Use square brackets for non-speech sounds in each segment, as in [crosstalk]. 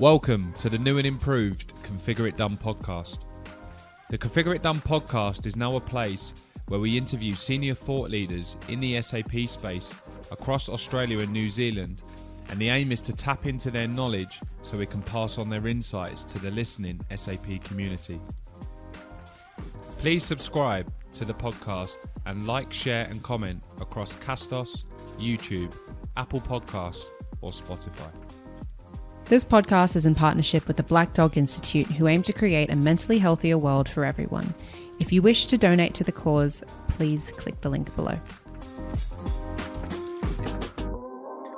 Welcome to the new and improved Configure It Done podcast. The Configure It Done podcast is now a place where we interview senior thought leaders in the SAP space across Australia and New Zealand, and the aim is to tap into their knowledge so we can pass on their insights to the listening SAP community. Please subscribe to the podcast and like, share, and comment across Castos, YouTube, Apple Podcasts, or Spotify. This podcast is in partnership with the Black Dog Institute, who aim to create a mentally healthier world for everyone. If you wish to donate to the cause, please click the link below.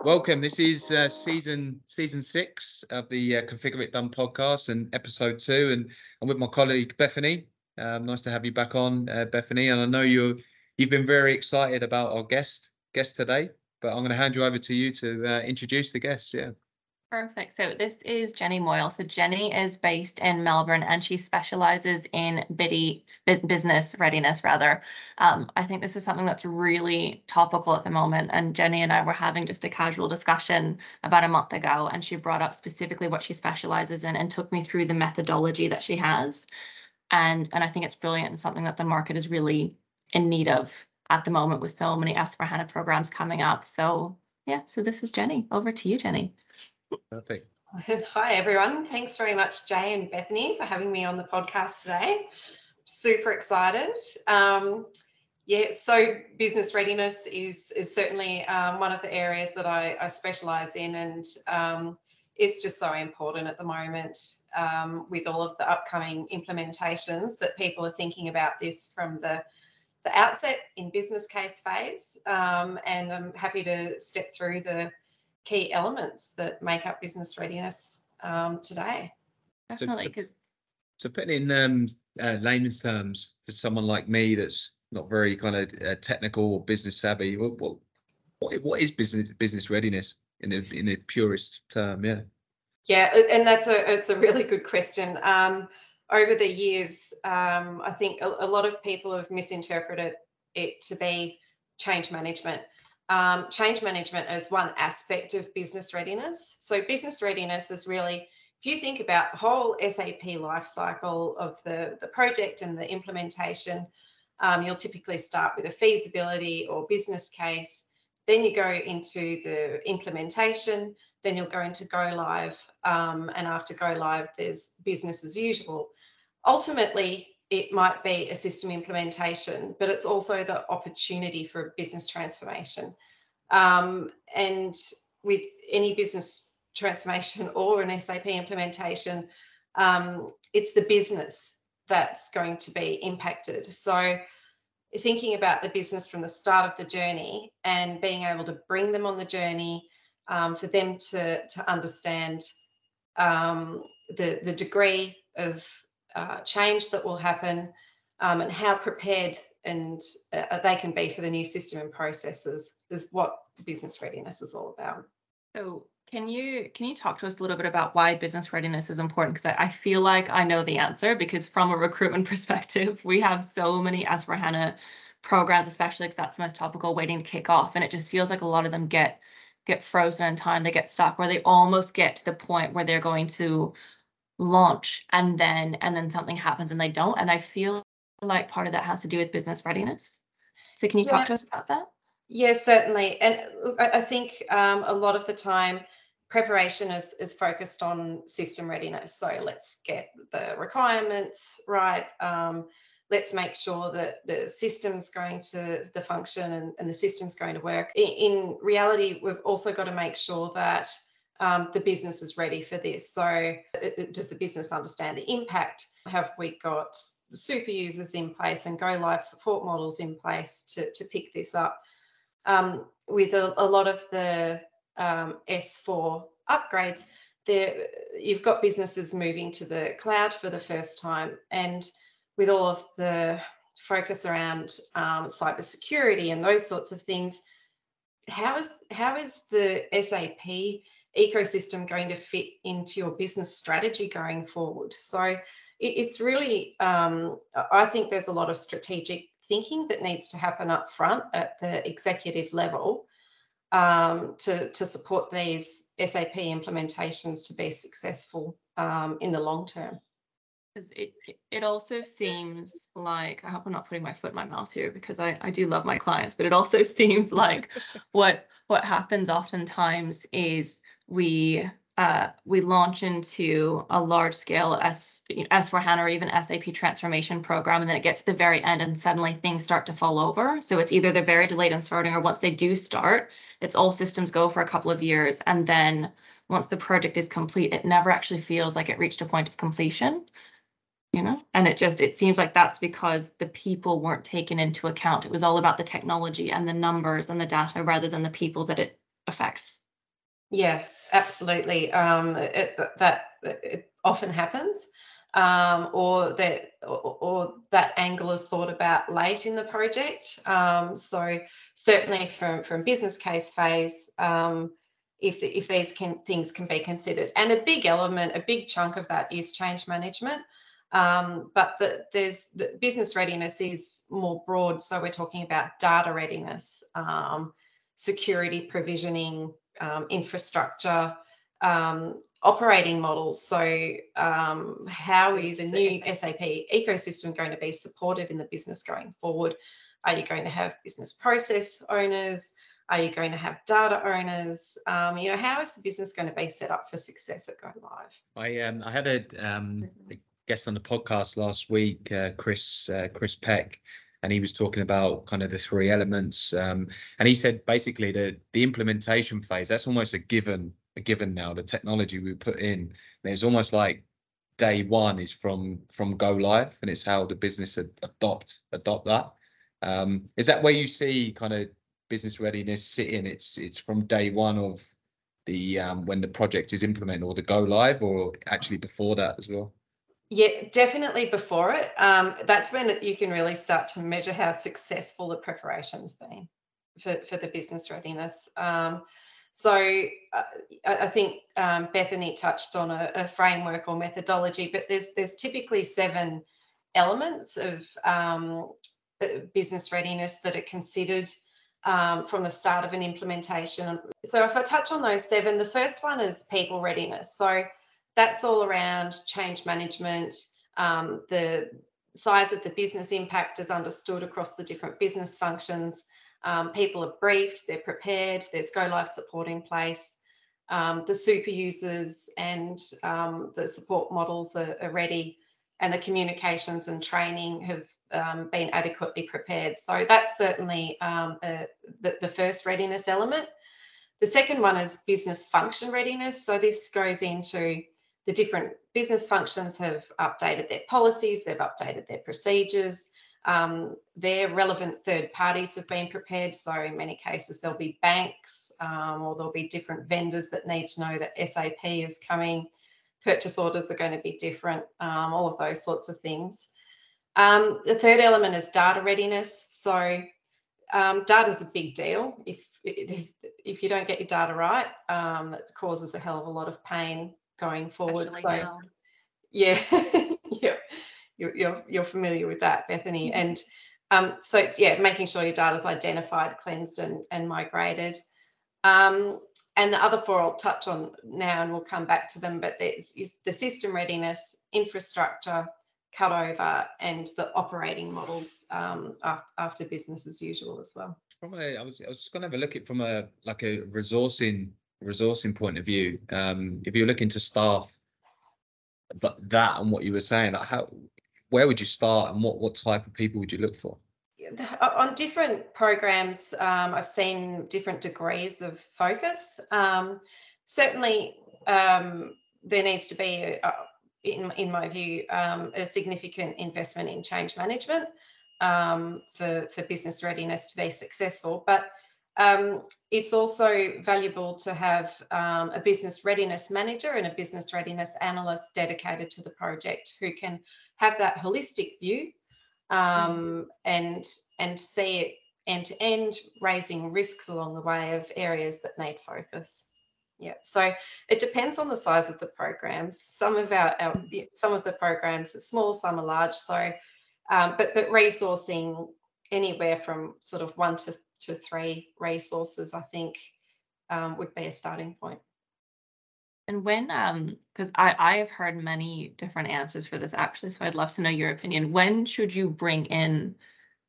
Welcome. This is uh, season season six of the uh, Configure It Done podcast and episode two, and I'm with my colleague Bethany. Um, nice to have you back on, uh, Bethany. And I know you you've been very excited about our guest guest today, but I'm going to hand you over to you to uh, introduce the guest. Yeah. Perfect. So this is Jenny Moyle. So Jenny is based in Melbourne and she specializes in biddy, business readiness rather. Um, I think this is something that's really topical at the moment. And Jenny and I were having just a casual discussion about a month ago and she brought up specifically what she specializes in and took me through the methodology that she has. And, and I think it's brilliant and something that the market is really in need of at the moment with so many S4HANA programs coming up. So yeah, so this is Jenny. Over to you, Jenny. Perfect. Hi, everyone. Thanks very much, Jay and Bethany, for having me on the podcast today. Super excited. Um, yeah, so business readiness is is certainly um, one of the areas that I, I specialize in, and um, it's just so important at the moment um, with all of the upcoming implementations that people are thinking about this from the the outset in business case phase. Um, and I'm happy to step through the key elements that make up business readiness um, today. Definitely. So, so putting in um, uh, layman's terms for someone like me that's not very kind of uh, technical or business savvy, what, what what is business business readiness in the in the purest term? Yeah. Yeah, and that's a it's a really good question. Um, over the years, um, I think a, a, lot of people have misinterpreted it to be change management um, change management as one aspect of business readiness. So, business readiness is really, if you think about the whole SAP lifecycle of the, the project and the implementation, um, you'll typically start with a feasibility or business case. Then you go into the implementation. Then you'll go into go live. Um, and after go live, there's business as usual. Ultimately, it might be a system implementation, but it's also the opportunity for business transformation. Um, and with any business transformation or an SAP implementation, um, it's the business that's going to be impacted. So, thinking about the business from the start of the journey and being able to bring them on the journey um, for them to, to understand um, the, the degree of uh, change that will happen um, and how prepared and uh, they can be for the new system and processes is what business readiness is all about. So can you can you talk to us a little bit about why business readiness is important? Because I, I, feel like I know the answer because from a recruitment [laughs] perspective, we have so many S4HANA programs, especially because that's the most topical waiting to kick off. And it just feels like a lot of them get get frozen in time, they get stuck where they almost get to the point where they're going to launch and then and then something happens and they don't. And i feel like part of that has to do with business readiness. So can you yeah. talk to us about that? Yes certainly. And i think um, a lot of the time preparation is, is focused on system readiness. So let's get the requirements right um, let's make sure that the system's going to the function and, and the system's going to work. In, in reality we've also got to make sure that um, the business is ready for this. So, it, does the business understand the impact? Have we got super users in place and go live support models in place to, to pick this up? Um, with a, a, lot of the um, S4 upgrades, there you've got businesses moving to the cloud for the first time, and with all of the focus around um, cybersecurity and those sorts of things, how is how is the SAP ecosystem going to fit into your business strategy going forward? So it's really, um, I think there's a lot of strategic thinking that needs to happen up front at the executive level um, to, to support these SAP implementations to be successful um, in the long term. It it also seems like I hope I'm not putting my foot in my mouth here because I, I do love my clients, but it also [laughs] seems like what what happens oftentimes is we uh, we launch into a large scale S S4 HANA or even SAP transformation program, and then it gets to the very end and suddenly things start to fall over. So it's either they're very delayed in starting, or once they do start, it's all systems go for a couple of years, and then once the project is complete, it never actually feels like it reached a point of completion you know? And it just it seems like that's because the people weren't taken into account. It was all about the technology and the numbers and the data rather than the people that it affects. Yeah absolutely um it, that it often happens um, or that or, or, that angle is thought about late in the project. Um, so certainly from from business case phase, um, if if these can, things can be considered, and a big element, a big chunk of that is change management. Um, but the, there's the business readiness is more broad. So we're talking about data readiness, um, security provisioning, um, infrastructure, um, operating models. So how is the new SAP ecosystem going to be supported in the business going forward? Are you going to have business process owners? Are you going to have data owners? Um, you know, how is the business going to be set up for success at Go Live? I um, I had a, um, a guest on the podcast last week, uh, Chris uh, Chris Peck, and he was talking about kind of the three elements. Um, and he said basically the the implementation phase that's almost a given a given now. The technology we put in, it's almost like day one is from from go live, and it's how the business ad- adopt adopt that. Um, is that where you see kind of business readiness sitting? It's it's from day one of the um, when the project is implemented or the go live, or actually before that as well. Yeah, definitely before it. Um, that's when you can really start to measure how successful the preparation's been for, for the business readiness. Um, so uh, I think um, Bethany touched on a, a, framework or methodology, but there's there's typically seven elements of um, uh, business readiness that are considered um, from the start of an implementation. So if I touch on those seven, the first one is people readiness. So that's all around change management. Um, the size of the business impact is understood across the different business functions. Um, people are briefed, they're prepared, there's go live support in place. Um, the super users and um, the support models are, are, ready, and the communications and training have um, been adequately prepared. So that's certainly um, a, the, the first readiness element. The second one is business function readiness. So this goes into the different business functions have updated their policies, they've updated their procedures, um, their relevant third parties have been prepared. So in many cases, there'll be banks um, or there'll be different vendors that need to know that SAP is coming. Purchase orders are going to be different, um, all of those sorts of things. Um, the third element is data readiness. So um, data is a big deal. If if you don't get your data right, um, it causes a hell of a lot of pain going forward. so, yeah, [laughs] yeah, you're, you're, you're familiar with that, Bethany. Mm-hmm. And um, so, yeah, making sure your data is identified, cleansed, and, and migrated. Um, and the other four I'll touch on now, and we'll come back to them. But there's the system readiness, infrastructure, cutover, and the operating models um, after, after business as usual as well. Probably, I was, I was just going to have a look at from a like a resourcing resourcing point of view, um, if you're looking to staff but that and what you were saying, like how where would you start and what what type of people would you look for? On different programs, um, I've seen different degrees of focus. Um, certainly, um, there needs to be, a, in in my view, um, a significant investment in change management um, for for business readiness to be successful, but um, it's also valuable to have um, a business readiness manager and a business readiness analyst dedicated to the project who can have that holistic view um, and and see it end to end, raising risks along the way of areas that need focus. Yeah, so it depends on the size of the programs. Some of our, our some of the programs are small, some are large. So, um, but but resourcing anywhere from sort of one to to three resources, I think um, would be a starting point. And when, um, because I I have heard many different answers for this actually, so I'd love to know your opinion. When should you bring in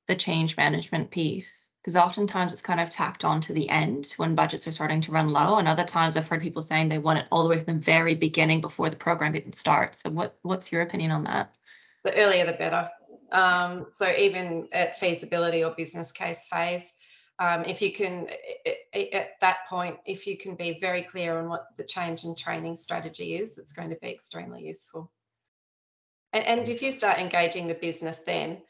the change management piece? Because oftentimes it's kind of tacked on to the end when budgets are starting to run low, and other times I've heard people saying they want it all the way from the very beginning before the program even starts. So what what's your opinion on that? The earlier the better. Um, so even at feasibility or business case phase, um, if you can at that point if you can be very clear on what the change in training strategy is it's going to be extremely useful. And, and if you start engaging the business then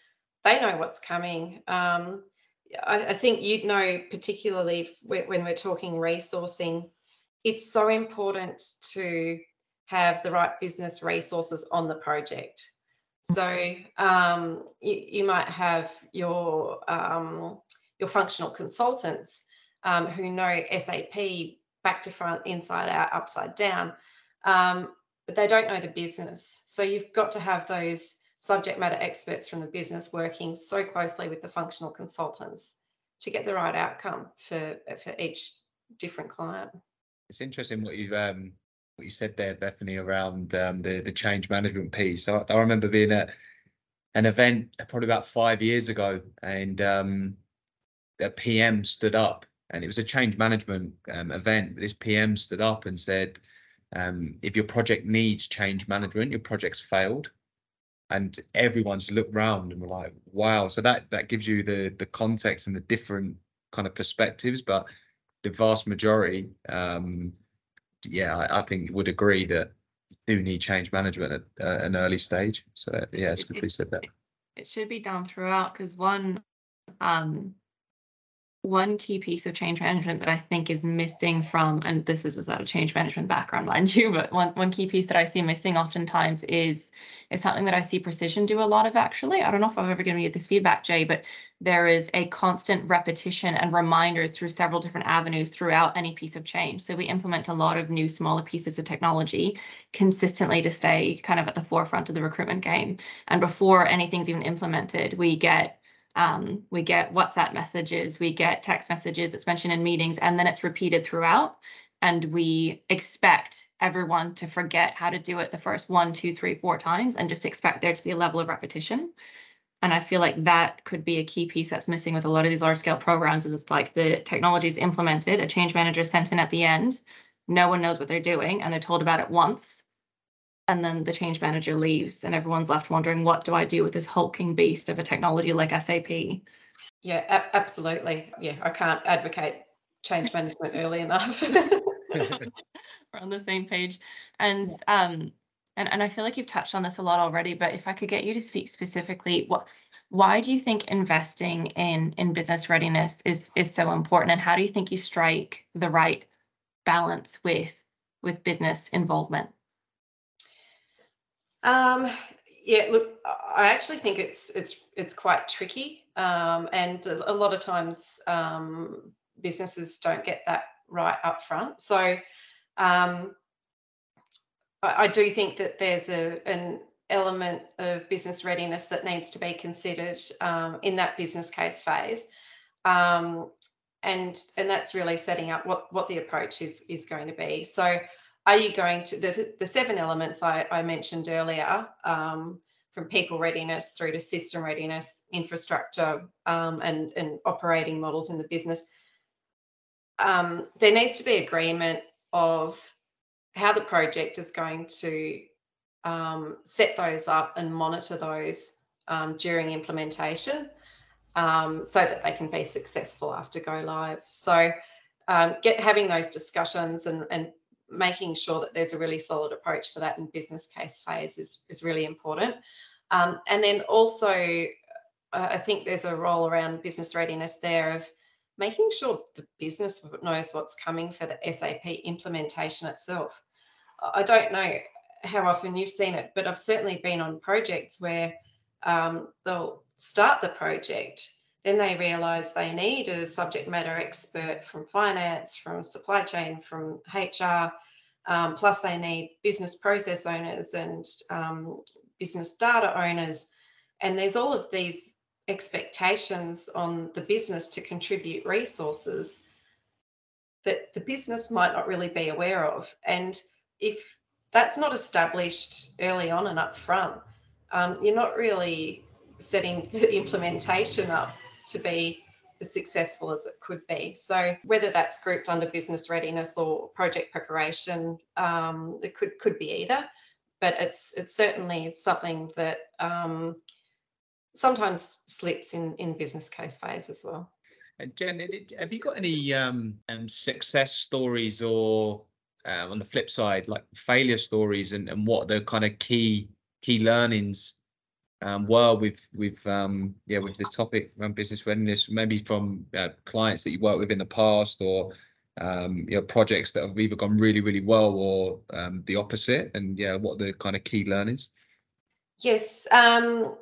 they know what's coming. Um, I, I, think you'd know particularly when we're talking resourcing it's so important to have the right business resources on the project. So um, you, you, might have your um, your functional consultants um, who know SAP back to front, inside out, upside down, um, but they don't know the business. So you've got to have those subject matter experts from the business working so closely with the functional consultants to get the right outcome for for each different client. It's interesting what you um, what you said there, Bethany, around um, the the change management piece. I, I remember being at an event probably about five years ago, and um, a PM stood up, and it was a change management um, event. This PM stood up and said, um, "If your project needs change management, your project's failed." And everyone's looked round and were like, "Wow!" So that that gives you the the context and the different kind of perspectives. But the vast majority, um, yeah, I, I think would agree that you do need change management at uh, an early stage. So yeah, it's good said that. It should be done throughout because one, um, one key piece of change management that I think is missing from, and this is without a change management background, mind you, but one, one key piece that I see missing oftentimes is is something that I see Precision do a lot of actually. I don't know if I've ever given you this feedback, Jay, but there is a constant repetition and reminders through several different avenues throughout any piece of change. So we implement a lot of new smaller pieces of technology consistently to stay kind of at the forefront of the recruitment game. And before anything's even implemented, we get um, we get WhatsApp messages, we get text messages, it's mentioned in meetings, and then it's repeated throughout. And we expect everyone to forget how to do it the first one, two, three, four times and just expect there to be a level of repetition. And I feel like that could be a key piece that's missing with a lot of these large scale programs is it's like the technology is implemented, a change manager sent in at the end, no one knows what they're doing, and they're told about it once and then the change manager leaves and everyone's left wondering what do i do with this hulking beast of a technology like sap yeah a- absolutely. Yeah i can't advocate change [laughs] management early enough. [laughs] We're on the same page. And um and, and i feel like you've touched on this a lot already but if i could get you to speak specifically what why do you think investing in in business readiness is is so important? And how do you think you strike the right balance with with business involvement um, yeah, look, I actually think it's it's it's quite tricky, um, and a, a, lot of times um, businesses don't get that right up front. So um, I, I, do think that there's a an element of business readiness that needs to be considered um, in that business case phase. Um, and and that's really setting up what what the approach is is going to be. So are you going to the, the seven elements I, I mentioned earlier um, from people readiness through to system readiness infrastructure um, and, and operating models in the business um, there needs to be agreement of how the project is going to um, set those up and monitor those um, during implementation um, so that they can be successful after go live. So get having those discussions and, and making sure that there's a really solid approach for that in business case phase is, is really important. Um, and then also, uh, I think there's a role around business readiness there of making sure the business knows what's coming for the SAP implementation itself. I don't know how often you've seen it, but I've certainly been on projects where um, they'll start the project, then they realize they need a subject matter expert from finance, from supply chain, from HR, um, plus they need business process owners and um, business data owners. And there's all of these expectations on the business to contribute resources. that the business might not really be aware of. And if that's not established early on and up front, um, you're not really setting the implementation up to be as successful as it could be. So whether that's grouped under business readiness or project preparation, um, it could could be either. But it's it's certainly something that um, sometimes slips in in business case phase as well. And Jen, have you got any um, um, success stories or uh, on the flip side, like failure stories and, and what the kind of key key learnings um, were with with um, yeah with this topic around business readiness, maybe from uh, clients that you worked with in the past or um, you know projects that have either gone really really well or um, the opposite, and yeah, what the kind of key learnings? Yes, um,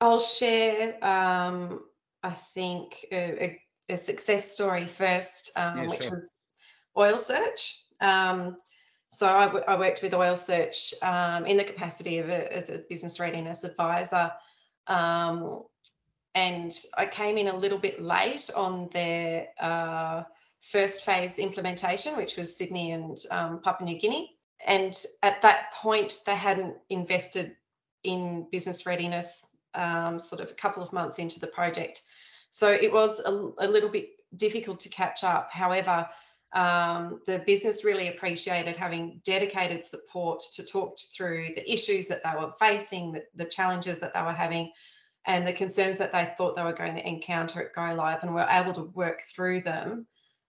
I'll share. Um, I think a, a, a, success story first, um, yeah, which sure. was Oil Search. Um, so I, worked with Oil Search um, in the capacity of a, as a business readiness advisor. Um, and I came in a little bit late on their uh, first phase implementation, which was Sydney and um, Papua New Guinea. And at that point, they hadn't invested in business readiness um, sort of a couple of months into the project. So it was a, a little bit difficult to catch up. However, um, the business really appreciated having dedicated support to talk through the issues that they were facing, the, the, challenges that they were having, and the concerns that they thought they were going to encounter at Go Live, and were able to work through them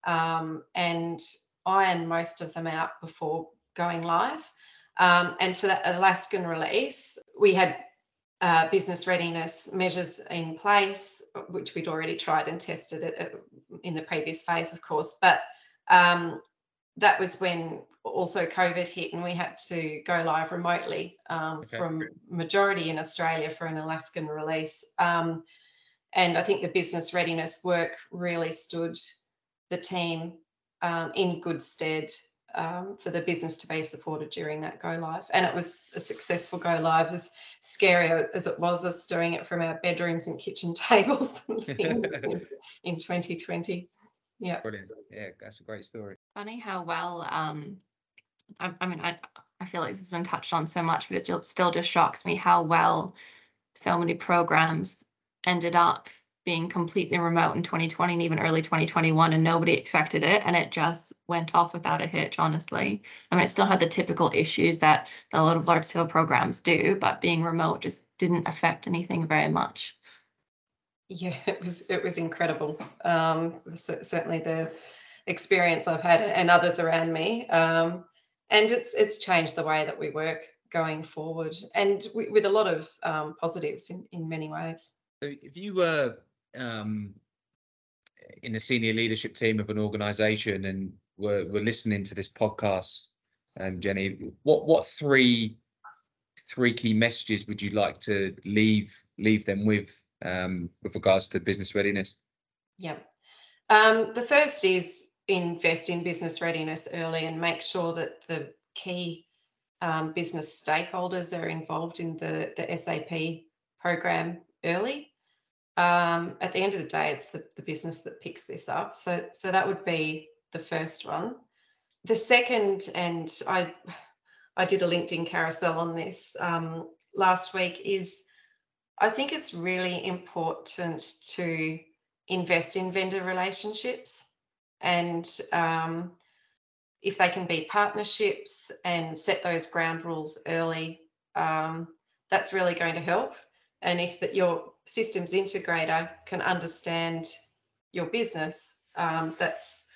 um, and iron most of them out before going live. Um, and for the Alaskan release, we had uh, business readiness measures in place, which we'd already tried and tested it in the previous phase, of course. But um, that was when also COVID hit and we had to go live remotely um, okay. from majority in Australia for an Alaskan release. Um, and I think the business readiness work really stood the team um, in good stead um, for the business to be supported during that go live. And it was a successful go live, as scary as it was us doing it from our bedrooms and kitchen [laughs] tables and things [laughs] in, in 2020. Yeah. Brilliant. Yeah, that's a great story. Funny how well, um, I, I mean, I, I feel like this has been touched on so much, but it still just shocks me how well so many programs ended up being completely remote in 2020 and even early 2021 and nobody expected it and it just went off without a hitch honestly i mean it still had the typical issues that a lot of large scale programs do but being remote just didn't affect anything very much yeah [laughs] it was it was incredible. Um, certainly the experience i've had and others around me. Um, and it's it's changed the way that we work going forward and we, with a lot of um, positives in, in many ways. If you were um, in the senior leadership team of an organization and were, were listening to this podcast, um, Jenny, what what three three key messages would you like to leave leave them with um, with regards to business readiness? Yeah, um, the first is invest in business readiness early and make sure that the key um, business stakeholders are involved in the the SAP program early um, at the end of the day, it's the, the business that picks this up. So, so that would be the first one. The second, and I, I did a LinkedIn carousel on this um, last week, is I think it's really important to invest in vendor relationships and um, if they can be partnerships and set those ground rules early, um, that's really going to help. And if that your systems integrator can understand your business, um, that's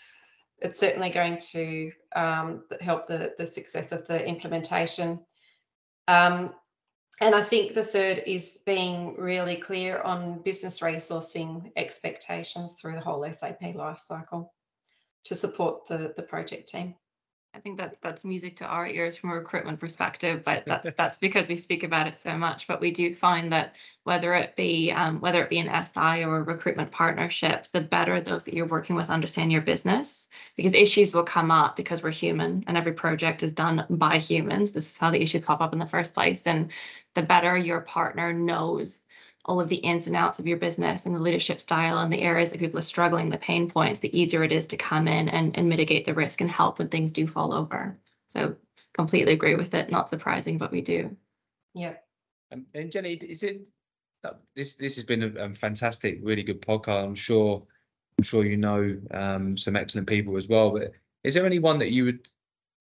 it's certainly going to um, help the, the success of the implementation. Um, and I think the third is being really clear on business resourcing expectations through the whole SAP lifecycle to support the, the project team. I think that that's music to our ears from a recruitment perspective, but that's [laughs] that's because we speak about it so much. But we do find that whether it be um, whether it be an SI or a recruitment partnership, the better those that you're working with understand your business, because issues will come up because we're human, and every project is done by humans. This is how the issues pop up in the first place, and the better your partner knows all of the ins and outs of your business and the leadership style and the areas that people are struggling, the pain points, the easier it is to come in and, and mitigate the risk and help when things do fall over. So completely agree with it. Not surprising, but we do. Yeah. Um, and Jenny, is it uh, this? This has been a, a fantastic, really good podcast. I'm sure. I'm sure you know um, some excellent people as well. But is there anyone that you would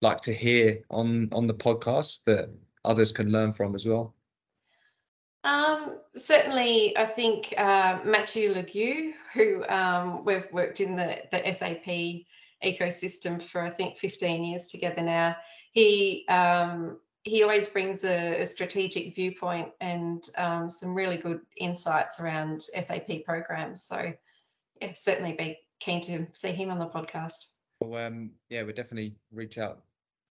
like to hear on on the podcast that others can learn from as well? Um, certainly, I think uh, Matthew Legue, who um, we've worked in the, the SAP ecosystem for I think 15 years together now. He um, he always brings a, a strategic viewpoint and um, some really good insights around SAP programs. So, yeah, certainly be keen to see him on the podcast. Well, um, yeah, we'll definitely reach out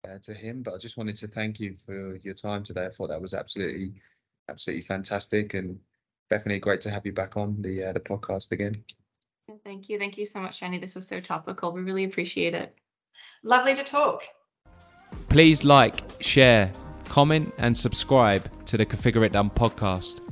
uh, to him. But I just wanted to thank you for your time today. I thought that was absolutely, absolutely fantastic, and definitely great to have you back on the uh, the podcast again. Thank you, thank you so much, Jenny. This was so topical. We really appreciate it. Lovely to talk. Please like, share, comment, and subscribe to the Configure It Done podcast.